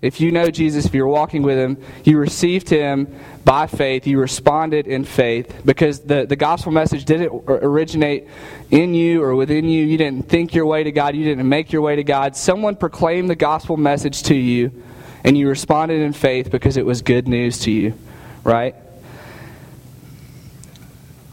If you know Jesus, if you're walking with him, you received him by faith, you responded in faith because the, the gospel message didn't originate in you or within you. You didn't think your way to God, you didn't make your way to God. Someone proclaimed the gospel message to you, and you responded in faith because it was good news to you, right?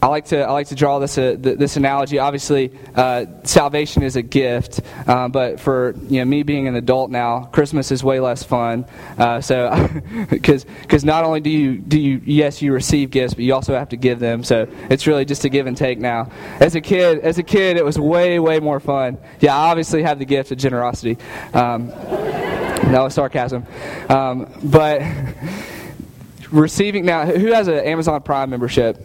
I like to I like to draw this uh, this analogy. Obviously, uh, salvation is a gift, uh, but for you know me being an adult now, Christmas is way less fun. Uh, so, because because not only do you do you yes you receive gifts, but you also have to give them. So it's really just a give and take now. As a kid, as a kid, it was way way more fun. Yeah, I obviously have the gift of generosity. Um, sarcasm, um, but receiving now. Who has an Amazon Prime membership?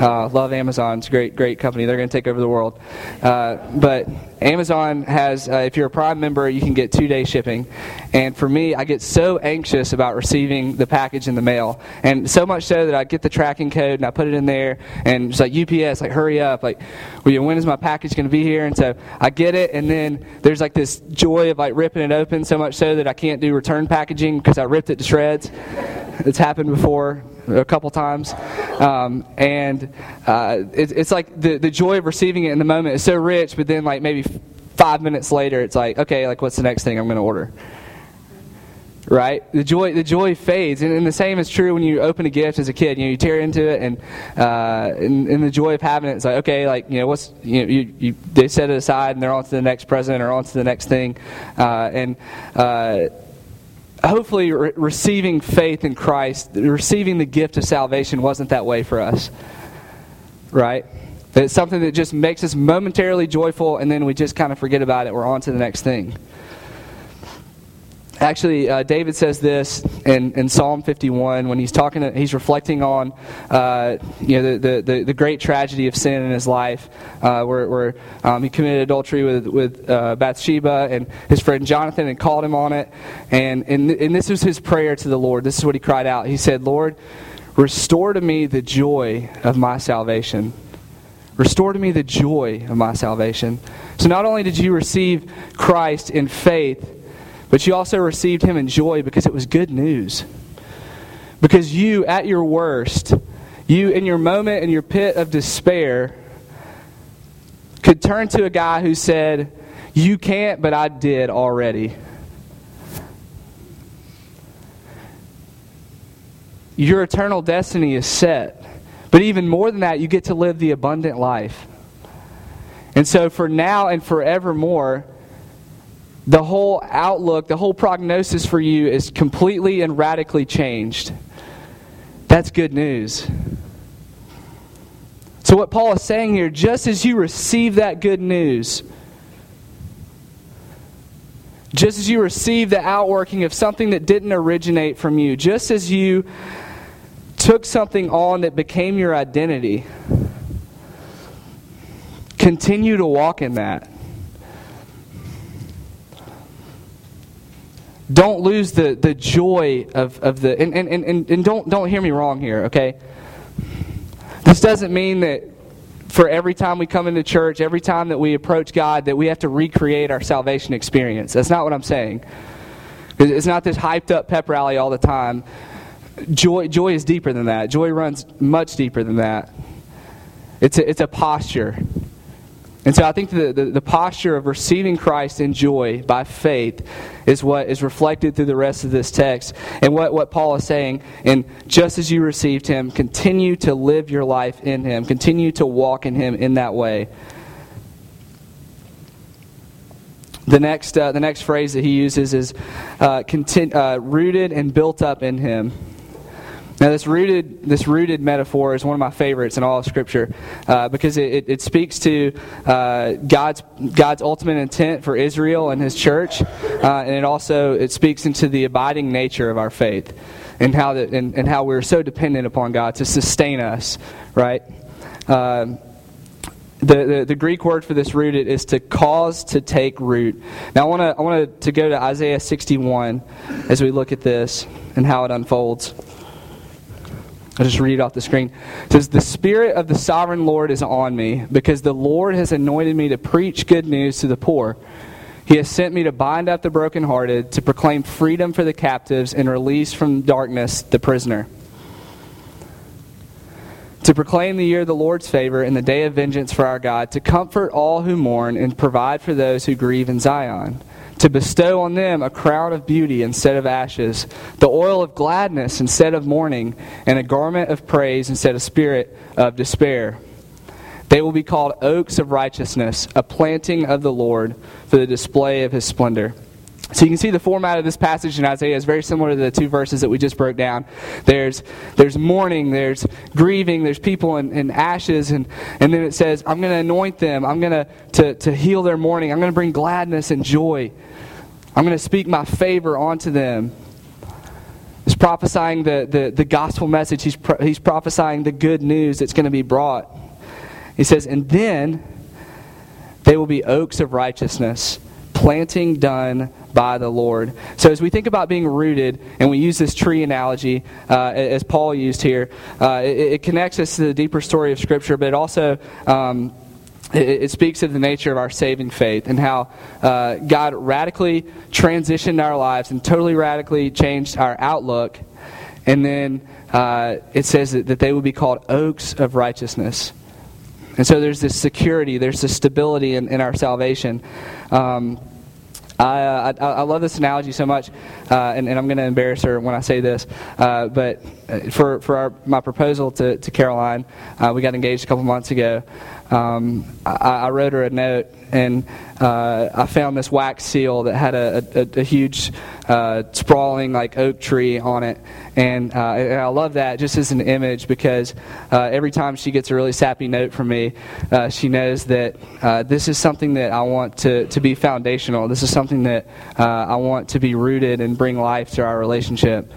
Uh, love Amazon. It's a great, great company. They're going to take over the world. Uh, but Amazon has, uh, if you're a Prime member, you can get two day shipping. And for me, I get so anxious about receiving the package in the mail. And so much so that I get the tracking code and I put it in there. And it's like UPS, like, hurry up. Like, when is my package going to be here? And so I get it. And then there's like this joy of like ripping it open so much so that I can't do return packaging because I ripped it to shreds. It's happened before a couple times. Um, and uh, it, it's like the, the joy of receiving it in the moment is so rich, but then, like, maybe five minutes later, it's like, okay, like, what's the next thing I'm going to order? right? The joy, the joy fades, and, and, the same is true when you open a gift as a kid. You know, you tear into it, and uh, and, and, the joy of having it, it's like, okay, like you know, what's you know, you, you they set it aside, and they're on to the next present or on to the next thing, uh, and. Uh, hopefully re- receiving faith in Christ, receiving the gift of salvation wasn't that way for us. Right? It's something that just makes us momentarily joyful and then we just kind of forget about it. We're on to the next thing. Actually, uh, David says this in, in Psalm 51 when he's talking, he's reflecting on uh, you know the, the, the, great tragedy of sin in his life, uh, where, where um, he committed adultery with with uh, Bathsheba, and his friend Jonathan and called him on it, and, and and this was his prayer to the Lord. This is what he cried out. He said, "Lord, restore to me the joy of my salvation." Restore to me the joy of my salvation. So, not only did you receive Christ in faith, but you also received him in joy because it was good news. Because you, at your worst, you, in your moment, in your pit of despair, could turn to a guy who said, You can't, but I did already. Your eternal destiny is set. But even more than that, you get to live the abundant life. And so, for now and forevermore, the whole outlook, the whole prognosis for you is completely and radically changed. That's good news. So, what Paul is saying here, just as you receive that good news, just as you receive the outworking of something that didn't originate from you, just as you took something on that became your identity, continue to walk in that. Don't lose the, the joy of, of the. And, and, and, and don't, don't hear me wrong here, okay? This doesn't mean that for every time we come into church, every time that we approach God, that we have to recreate our salvation experience. That's not what I'm saying. It's not this hyped up pep rally all the time. Joy, joy is deeper than that. Joy runs much deeper than that. It's a, it's a posture. And so I think the, the, the, posture of receiving Christ in joy by faith is what is reflected through the rest of this text. And what, what Paul is saying, and just as you received him, continue to live your life in him, continue to walk in him in that way. The next, uh, the next phrase that he uses is uh, content, uh, rooted and built up in him. Now, this rooted, this rooted metaphor is one of my favorites in all of Scripture uh, because it, it, it, speaks to uh, God's, God's ultimate intent for Israel and His church, uh, and it also it speaks into the abiding nature of our faith and how, that, and, and how we're so dependent upon God to sustain us, right? Um, the, the, the, Greek word for this rooted is to cause to take root. Now, I want to I want to go to Isaiah 61 as we look at this and how it unfolds. I'll just read it off the screen. It says, The Spirit of the sovereign Lord is on me, because the Lord has anointed me to preach good news to the poor. He has sent me to bind up the brokenhearted, to proclaim freedom for the captives, and release from darkness the prisoner. To proclaim the year of the Lord's favor and the day of vengeance for our God, to comfort all who mourn and provide for those who grieve in Zion to bestow on them a crown of beauty instead of ashes, the oil of gladness instead of mourning, and a garment of praise instead of spirit of despair. They will be called oaks of righteousness, a planting of the Lord for the display of his splendor. So you can see the format of this passage in Isaiah is very similar to the two verses that we just broke down. There's there's mourning, there's grieving, there's people in, in ashes, and, and then it says, I'm going to anoint them, I'm going to to heal their mourning, I'm going to bring gladness and joy. I'm going to speak my favor onto them. He's prophesying the, the, the gospel message. He's, pro- he's prophesying the good news that's going to be brought. He says, and then they will be oaks of righteousness, planting done by the Lord. So as we think about being rooted, and we use this tree analogy uh, as Paul used here, uh, it, it, connects us to the deeper story of Scripture, but it also um, it, speaks of the nature of our saving faith and how uh, God radically transitioned our lives and totally radically changed our outlook. And then uh, it says that, that they will be called oaks of righteousness. And so there's this security, there's this stability in, in our salvation. Um, I, uh, I, I, love this analogy so much, uh, and, and, I'm going to embarrass her when I say this. Uh, but for, for our, my proposal to, to Caroline, uh, we got engaged a couple months ago. Um, I, I, wrote her a note, and uh, I found this wax seal that had a, a, a huge, sprawling like oak tree on it, and, and, I love that just as an image because every time she gets a really sappy note from me, she knows that this is something that I want to, to be foundational. This is something that uh, I want to be rooted and bring life to our relationship.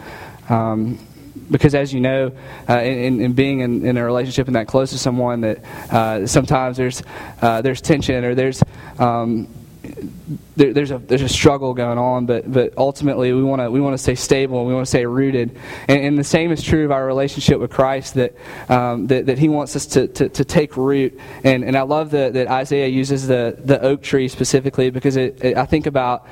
Um, because as you know, uh, in, in, being in, in, a relationship and that close to someone, that uh, sometimes there's uh, there's tension or there's um, there, there's a there's a struggle going on, but but ultimately we want to we want to stay stable and we want to stay rooted. And, and, the same is true of our relationship with Christ that um, that, that He wants us to, to, to, take root. And and I love that that Isaiah uses the the oak tree specifically because it, it I think about.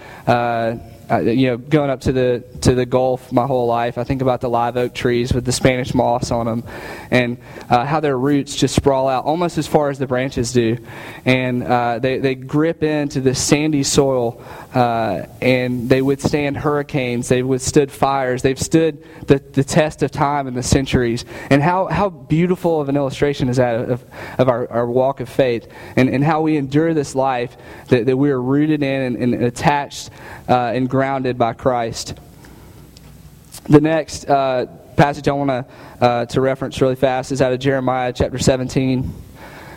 Uh, you know, going up to the to the Gulf my whole life, I think about the live oak trees with the Spanish moss on them, and uh, how their roots just sprawl out almost as far as the branches do, and uh, they they grip into the sandy soil, uh, and they withstand hurricanes. They've withstood fires. They've stood the, the test of time and the centuries. And how how beautiful of an illustration is that of, of our, our walk of faith, and and how we endure this life that, that we are rooted in and, and attached uh, and grounded by Christ. The next uh, passage I want to uh, to reference really fast is out of Jeremiah chapter 17.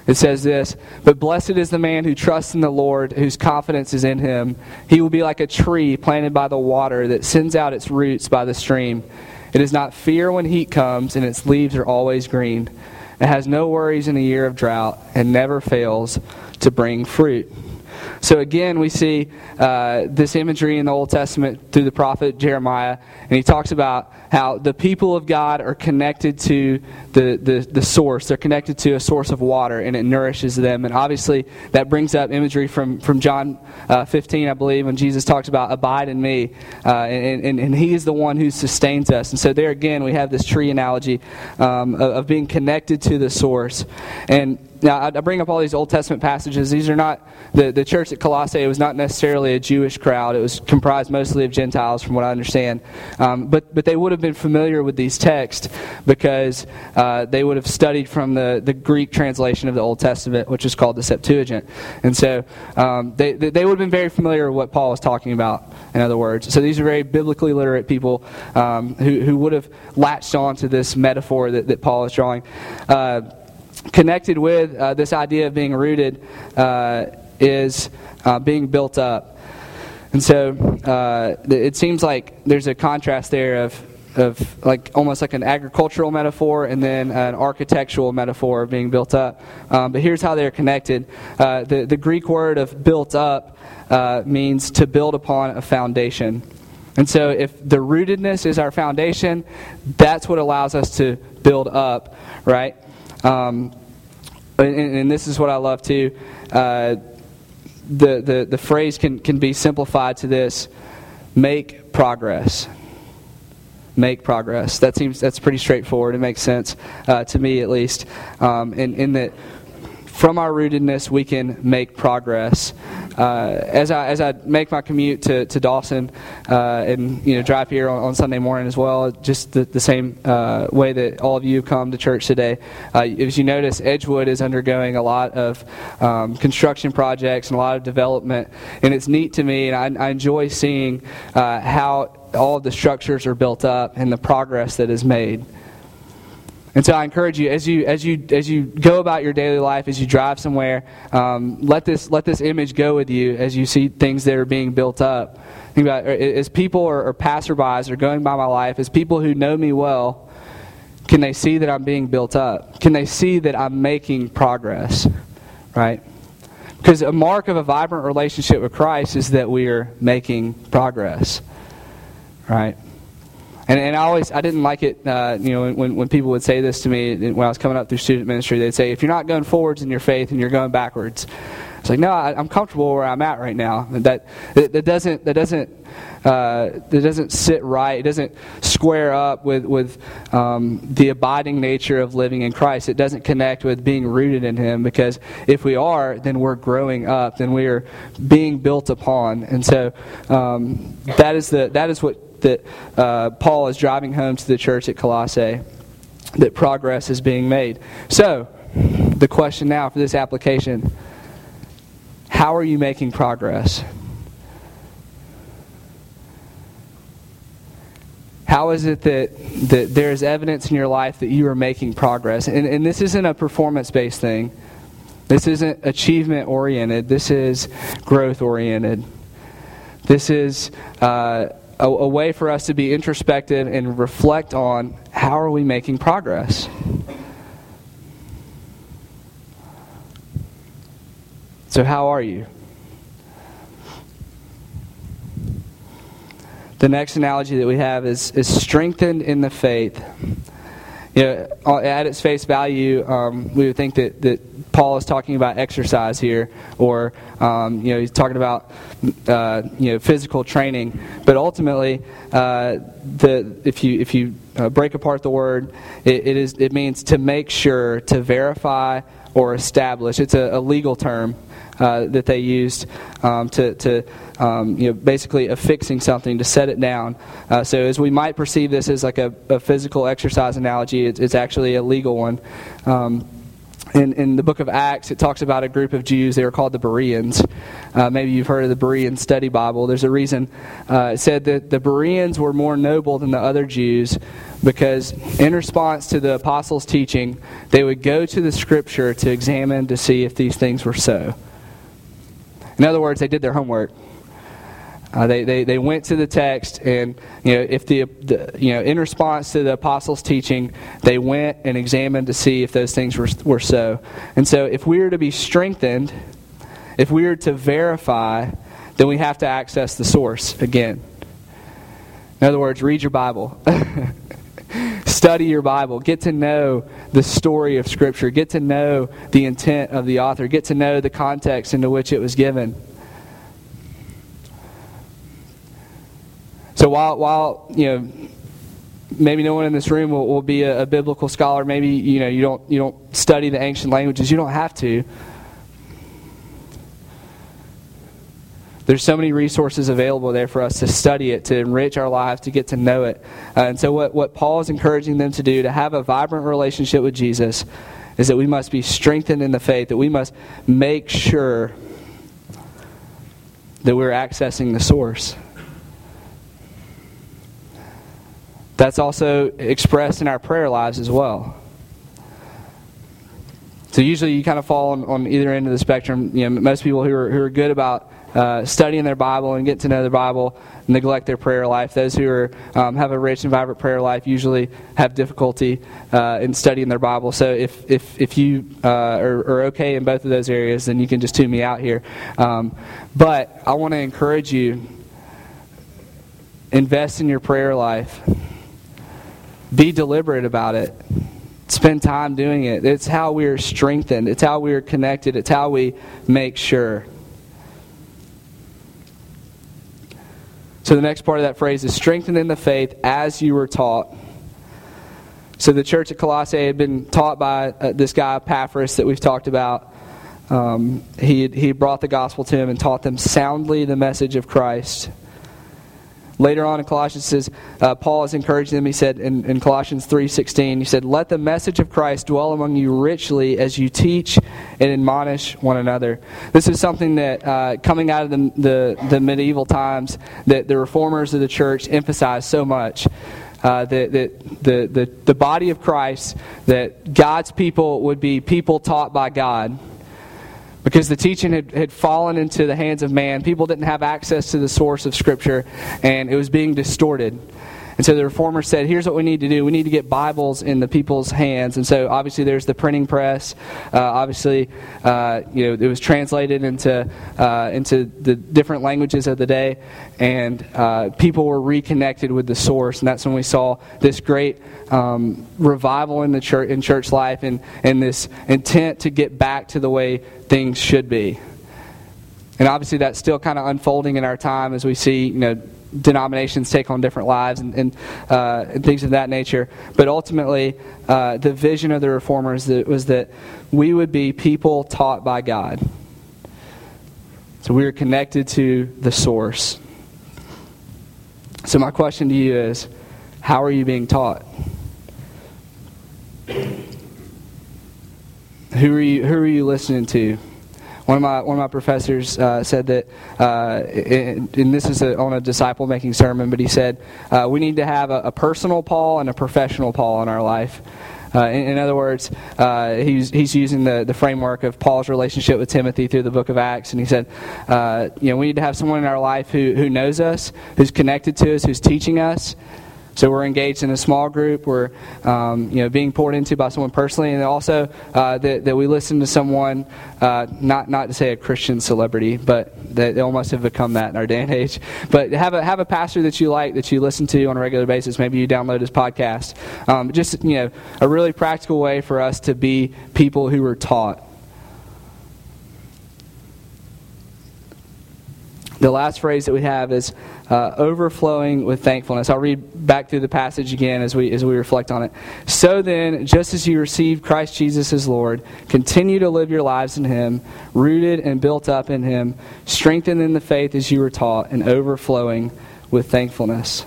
It says this But blessed is the man who trusts in the Lord, whose confidence is in him. He will be like a tree planted by the water that sends out its roots by the stream. It does not fear when heat comes, and its leaves are always green. It has no worries in a year of drought, and never fails to bring fruit. So again, we see uh, this imagery in the Old Testament through the prophet Jeremiah, and he talks about how the people of God are connected to the, the, the source. They're connected to a source of water, and it nourishes them. And obviously, that brings up imagery from, from John uh, 15, I believe, when Jesus talks about abide in me, uh, and, and, and, he is the one who sustains us. And so there again, we have this tree analogy um, of, of being connected to the source. And now, I bring up all these Old Testament passages. These are not, the, the church at Colossae was not necessarily a Jewish crowd. It was comprised mostly of Gentiles, from what I understand. Um, but, but they would have been familiar with these texts because uh, they would have studied from the, the Greek translation of the Old Testament, which is called the Septuagint. And so um, they, they would have been very familiar with what Paul was talking about, in other words. So these are very biblically literate people um, who, who would have latched on to this metaphor that, that Paul is drawing. Uh, connected with uh, this idea of being rooted uh, is uh, being built up. And so uh, it seems like there's a contrast there of, of like almost like an agricultural metaphor and then an architectural metaphor being built up. Um, but here's how they're connected. Uh, the, the Greek word of built up uh, means to build upon a foundation. And so, if the rootedness is our foundation, that's what allows us to build up, right? Um, and, and, this is what I love too. Uh, the, the, the phrase can, can be simplified to this make progress make progress. That seems that's pretty straightforward. It makes sense uh, to me, at least, um, in, in that from our rootedness we can make progress. Uh, as I as I make my commute to, to Dawson uh, and you know drive here on, on, Sunday morning as well, just the, the same uh, way that all of you come to church today. Uh, as you notice, Edgewood is undergoing a lot of um, construction projects and a lot of development, and it's neat to me, and I, I enjoy seeing uh, how all of the structures are built up and the progress that is made. And so I encourage you as you as you as you go about your daily life, as you drive somewhere, um, let this let this image go with you as you see things that are being built up. Think about as people or, or passerbys are going by my life, as people who know me well, can they see that I'm being built up? Can they see that I'm making progress? Right? Because a mark of a vibrant relationship with Christ is that we are making progress right? And, and I always, I didn't like it, uh, you know, when, when people would say this to me when I was coming up through student ministry, they'd say, if you're not going forwards in your faith and you're going backwards, it's like, no, I, am comfortable where I'm at right now. That, that, that doesn't, that doesn't, uh, that doesn't sit right. It doesn't square up with, with um, the abiding nature of living in Christ. It doesn't connect with being rooted in Him because if we are, then we're growing up, then we are being built upon. And so um, that, is the, that is what that uh, Paul is driving home to the church at Colossae that progress is being made. So, the question now for this application how are you making progress? How is it that, that there is evidence in your life that you are making progress? And, and this isn't a performance based thing. This isn't achievement oriented. This is growth oriented. This is uh, a, a way for us to be introspective and reflect on how are we making progress. So, how are you? The next analogy that we have is, is strengthened in the faith. You know, at its face value, um, we would think that, that Paul is talking about exercise here, or um, you know, he's talking about uh, you know physical training. But ultimately, uh, the if you if you uh, break apart the word, it, it is it means to make sure, to verify, or establish. It's a, a legal term. Uh, that they used um, to, to um, you know, basically affixing something to set it down. Uh, so, as we might perceive this as like a, a physical exercise analogy, it's, it's, actually a legal one. In, in the book of Acts, it talks about a group of Jews. They were called the Bereans. Uh, maybe you've heard of the Berean Study Bible. There's a reason. Uh, it said that the Bereans were more noble than the other Jews because, in response to the apostles' teaching, they would go to the Scripture to examine to see if these things were so. In other words, they did their homework. Uh, they, they, they went to the text, and you know, if the, the, you know, in response to the apostles' teaching, they went and examined to see if those things were, were so. And so, if we are to be strengthened, if we are to verify, then we have to access the source again. In other words, read your Bible. Study your Bible. Get to know the story of Scripture. Get to know the intent of the author. Get to know the context into which it was given. So while, while you know, maybe no one in this room will, will be a, a, biblical scholar. Maybe you know you don't you don't study the ancient languages. You don't have to. There's so many resources available there for us to study it, to enrich our lives, to get to know it. Uh, and so, what, what Paul is encouraging them to do, to have a vibrant relationship with Jesus, is that we must be strengthened in the faith, that we must make sure that we're accessing the source. That's also expressed in our prayer lives as well. So usually you kind of fall on, on either end of the spectrum. You know, most people who are, who are good about uh, studying their Bible and getting to know their Bible neglect their prayer life. Those who are, um, have a rich and vibrant prayer life usually have difficulty uh, in studying their Bible. So if, if, if you uh, are, are, okay in both of those areas, then you can just tune me out here. Um, but I want to encourage you invest in your prayer life be deliberate about it. Spend time doing it. It's how we are strengthened, it's how we are connected, it's how we make sure. So the next part of that phrase is strengthened in the faith as you were taught. So the church at Colossae had been taught by uh, this guy Epaphras that we've talked about. Um, he he brought the gospel to him and taught them soundly the message of Christ. Later on in Colossians, says uh, Paul is encouraging them. He said in, in Colossians three sixteen, he said, "Let the message of Christ dwell among you richly as you teach and admonish one another." This is something that uh, coming out of the, the, the medieval times that the reformers of the church emphasized so much. Uh, that, that the, the, the body of Christ, that God's people would be people taught by God because the teaching had, had fallen into the hands of man. People didn't have access to the source of Scripture, and it was being distorted. And so the reformers said, here's what we need to do. We need to get Bibles in the people's hands. And so obviously there's the printing press. Uh, obviously, uh, you know, it was translated into, uh, into the different languages of the day. And uh, people were reconnected with the source. And that's when we saw this great um, revival in the church, in church life and, and this intent to get back to the way things should be. And obviously that's still kind of unfolding in our time as we see, you know, denominations take on different lives and, and, uh, and things of that nature. But ultimately, uh, the vision of the reformers was that we would be people taught by God. So we are connected to the source. So my question to you is, how are you being taught? Who are you, who are you listening to? One of my one of my professors uh, said that, uh, and, this is a, on a disciple making sermon, but he said uh, we need to have a, a, personal Paul and a professional Paul in our life. Uh, in, in, other words, uh, he's, he's using the, the framework of Paul's relationship with Timothy through the book of Acts, and he said, you know, we need to have someone in our life who, who knows us, who's connected to us, who's teaching us, so we're engaged in a small group. We're um, you know being poured into by someone personally, and also uh, that, that we listen to someone uh, not not to say a Christian celebrity, but they almost have become that in our day and age. But have a have a pastor that you like that you listen to on a regular basis. Maybe you download his podcast. Um, just you know a really practical way for us to be people who are taught. The last phrase that we have is uh, overflowing with thankfulness. I'll read back through the passage again as we as we reflect on it. So then, just as you received Christ Jesus as Lord, continue to live your lives in Him, rooted and built up in Him, strengthened in the faith as you were taught, and overflowing with thankfulness.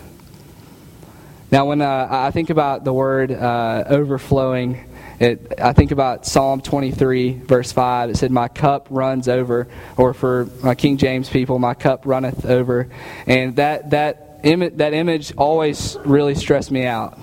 Now, when uh, I think about the word uh, overflowing it, I think about Psalm 23, verse 5. It said, My cup runs over. Or for my King James people, my cup runneth over. And that, that, Im- that image always really stressed me out.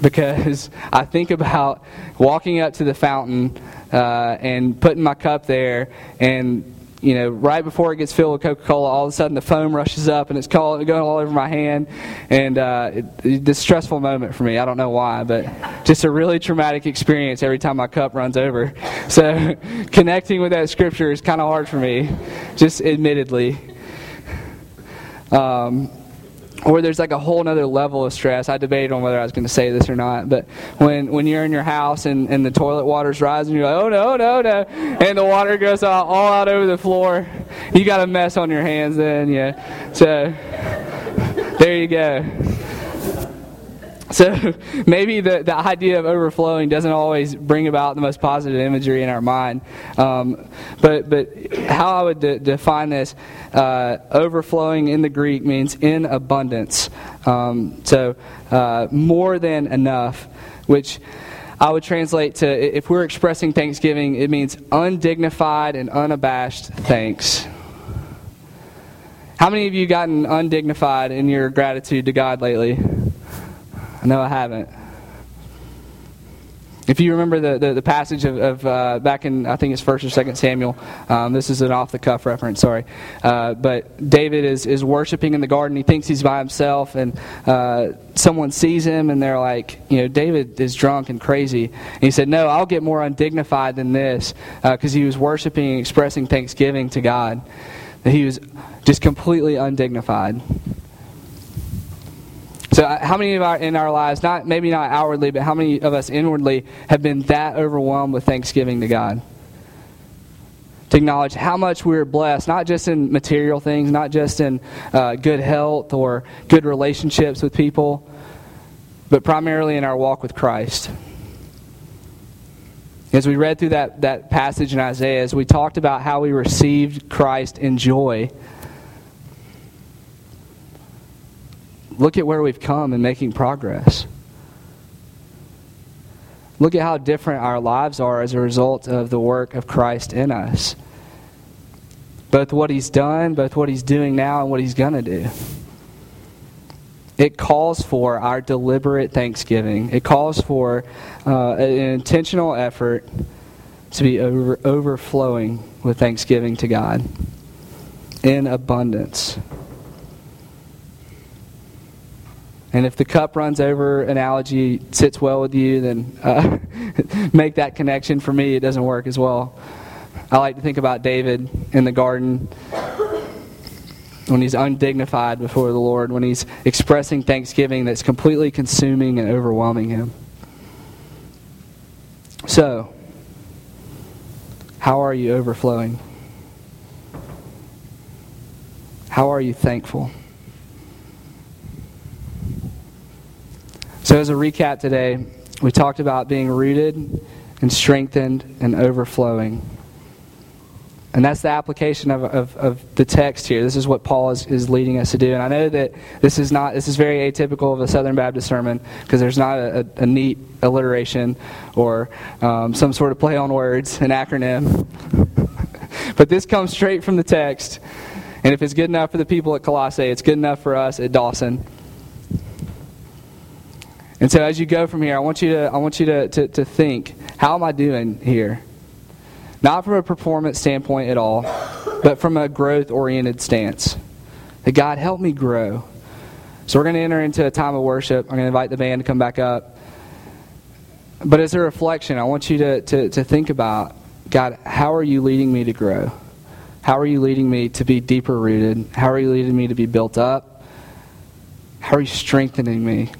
Because I think about walking up to the fountain uh, and putting my cup there and you know, right before it gets filled with Coca Cola, all of a sudden the foam rushes up and it's going all over my hand. And uh, it, it's a stressful moment for me. I don't know why, but just a really traumatic experience every time my cup runs over. So connecting with that scripture is kind of hard for me, just admittedly. Um, or there's like a whole other level of stress. I debated on whether I was going to say this or not, but when when you're in your house and, and the toilet water's rising, you're like, oh no, no, no, and the water goes all, all out over the floor. You got a mess on your hands then, yeah. So there you go. So maybe the, the idea of overflowing doesn't always bring about the most positive imagery in our mind. Um, but, but how I would de- define this uh, overflowing in the Greek means in abundance. Um, so uh, more than enough, which I would translate to if we're expressing thanksgiving, it means undignified and unabashed thanks. How many of you gotten undignified in your gratitude to God lately? No, I haven't. If you remember the, the, the passage of, of uh, back in, I think it's 1st or 2nd Samuel, um, this is an off the cuff reference, sorry. Uh, but David is, is worshiping in the garden. He thinks he's by himself, and uh, someone sees him, and they're like, you know, David is drunk and crazy. And he said, No, I'll get more undignified than this, because uh, he was worshiping and expressing thanksgiving to God. That he was just completely undignified. So, uh, how many of our in our lives, not maybe not outwardly, but how many of us inwardly have been that overwhelmed with thanksgiving to God? To acknowledge how much we're blessed, not just in material things, not just in uh, good health or good relationships with people, but primarily in our walk with Christ. As we read through that, that passage in Isaiah, as we talked about how we received Christ in joy, look at where we've come in making progress. Look at how different our lives are as a result of the work of Christ in us. Both what he's done, both what he's doing now, and what he's going to do. It calls for our deliberate thanksgiving. It calls for uh, an intentional effort to be over, overflowing with thanksgiving to God in abundance. And if the cup runs over analogy sits well with you, then uh, make that connection. For me, it doesn't work as well. I like to think about David in the garden when he's undignified before the Lord, when he's expressing thanksgiving that's completely consuming and overwhelming him. So, how are you overflowing? How are you thankful? So, as a recap today, we talked about being rooted and strengthened and overflowing. And that's the application of, of, of, the text here. This is what Paul is, is leading us to do. And I know that this is not this is very atypical of a Southern Baptist sermon because there's not a, a, a, neat alliteration or um, some sort of play on words, an acronym. but this comes straight from the text. And if it's good enough for the people at Colossae, it's good enough for us at Dawson. And so as you go from here, I want you to, I want you to, to, to think, how am I doing here? Not from a performance standpoint at all, but from a growth oriented stance. That God, help me grow. So we're going to enter into a time of worship. I'm going to invite the band to come back up. But as a reflection, I want you to, to, to think about God, how are you leading me to grow? How are you leading me to be deeper rooted? How are you leading me to be built up? How are you strengthening me?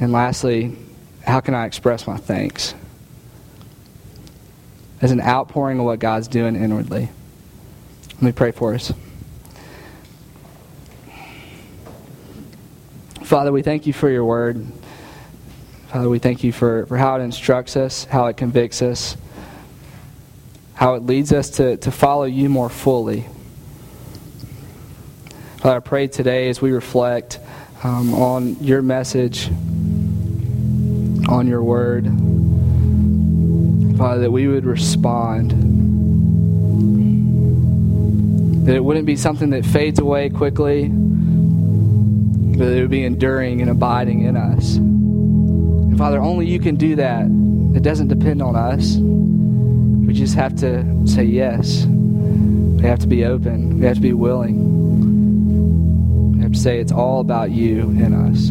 And lastly, how can I express my thanks? As an outpouring of what God's doing inwardly. Let me pray for us. Father, we thank you for your word. Father, we thank you for, for how it instructs us, how it convicts us, how it leads us to, to follow you more fully. Father, I pray today as we reflect um, on your message on your word. Father, that we would respond. That it wouldn't be something that fades away quickly, but it would be enduring and abiding in us. And Father, only you can do that. It doesn't depend on us. We just have to say yes. We have to be open. We have to be willing. We have to say it's all about you in us.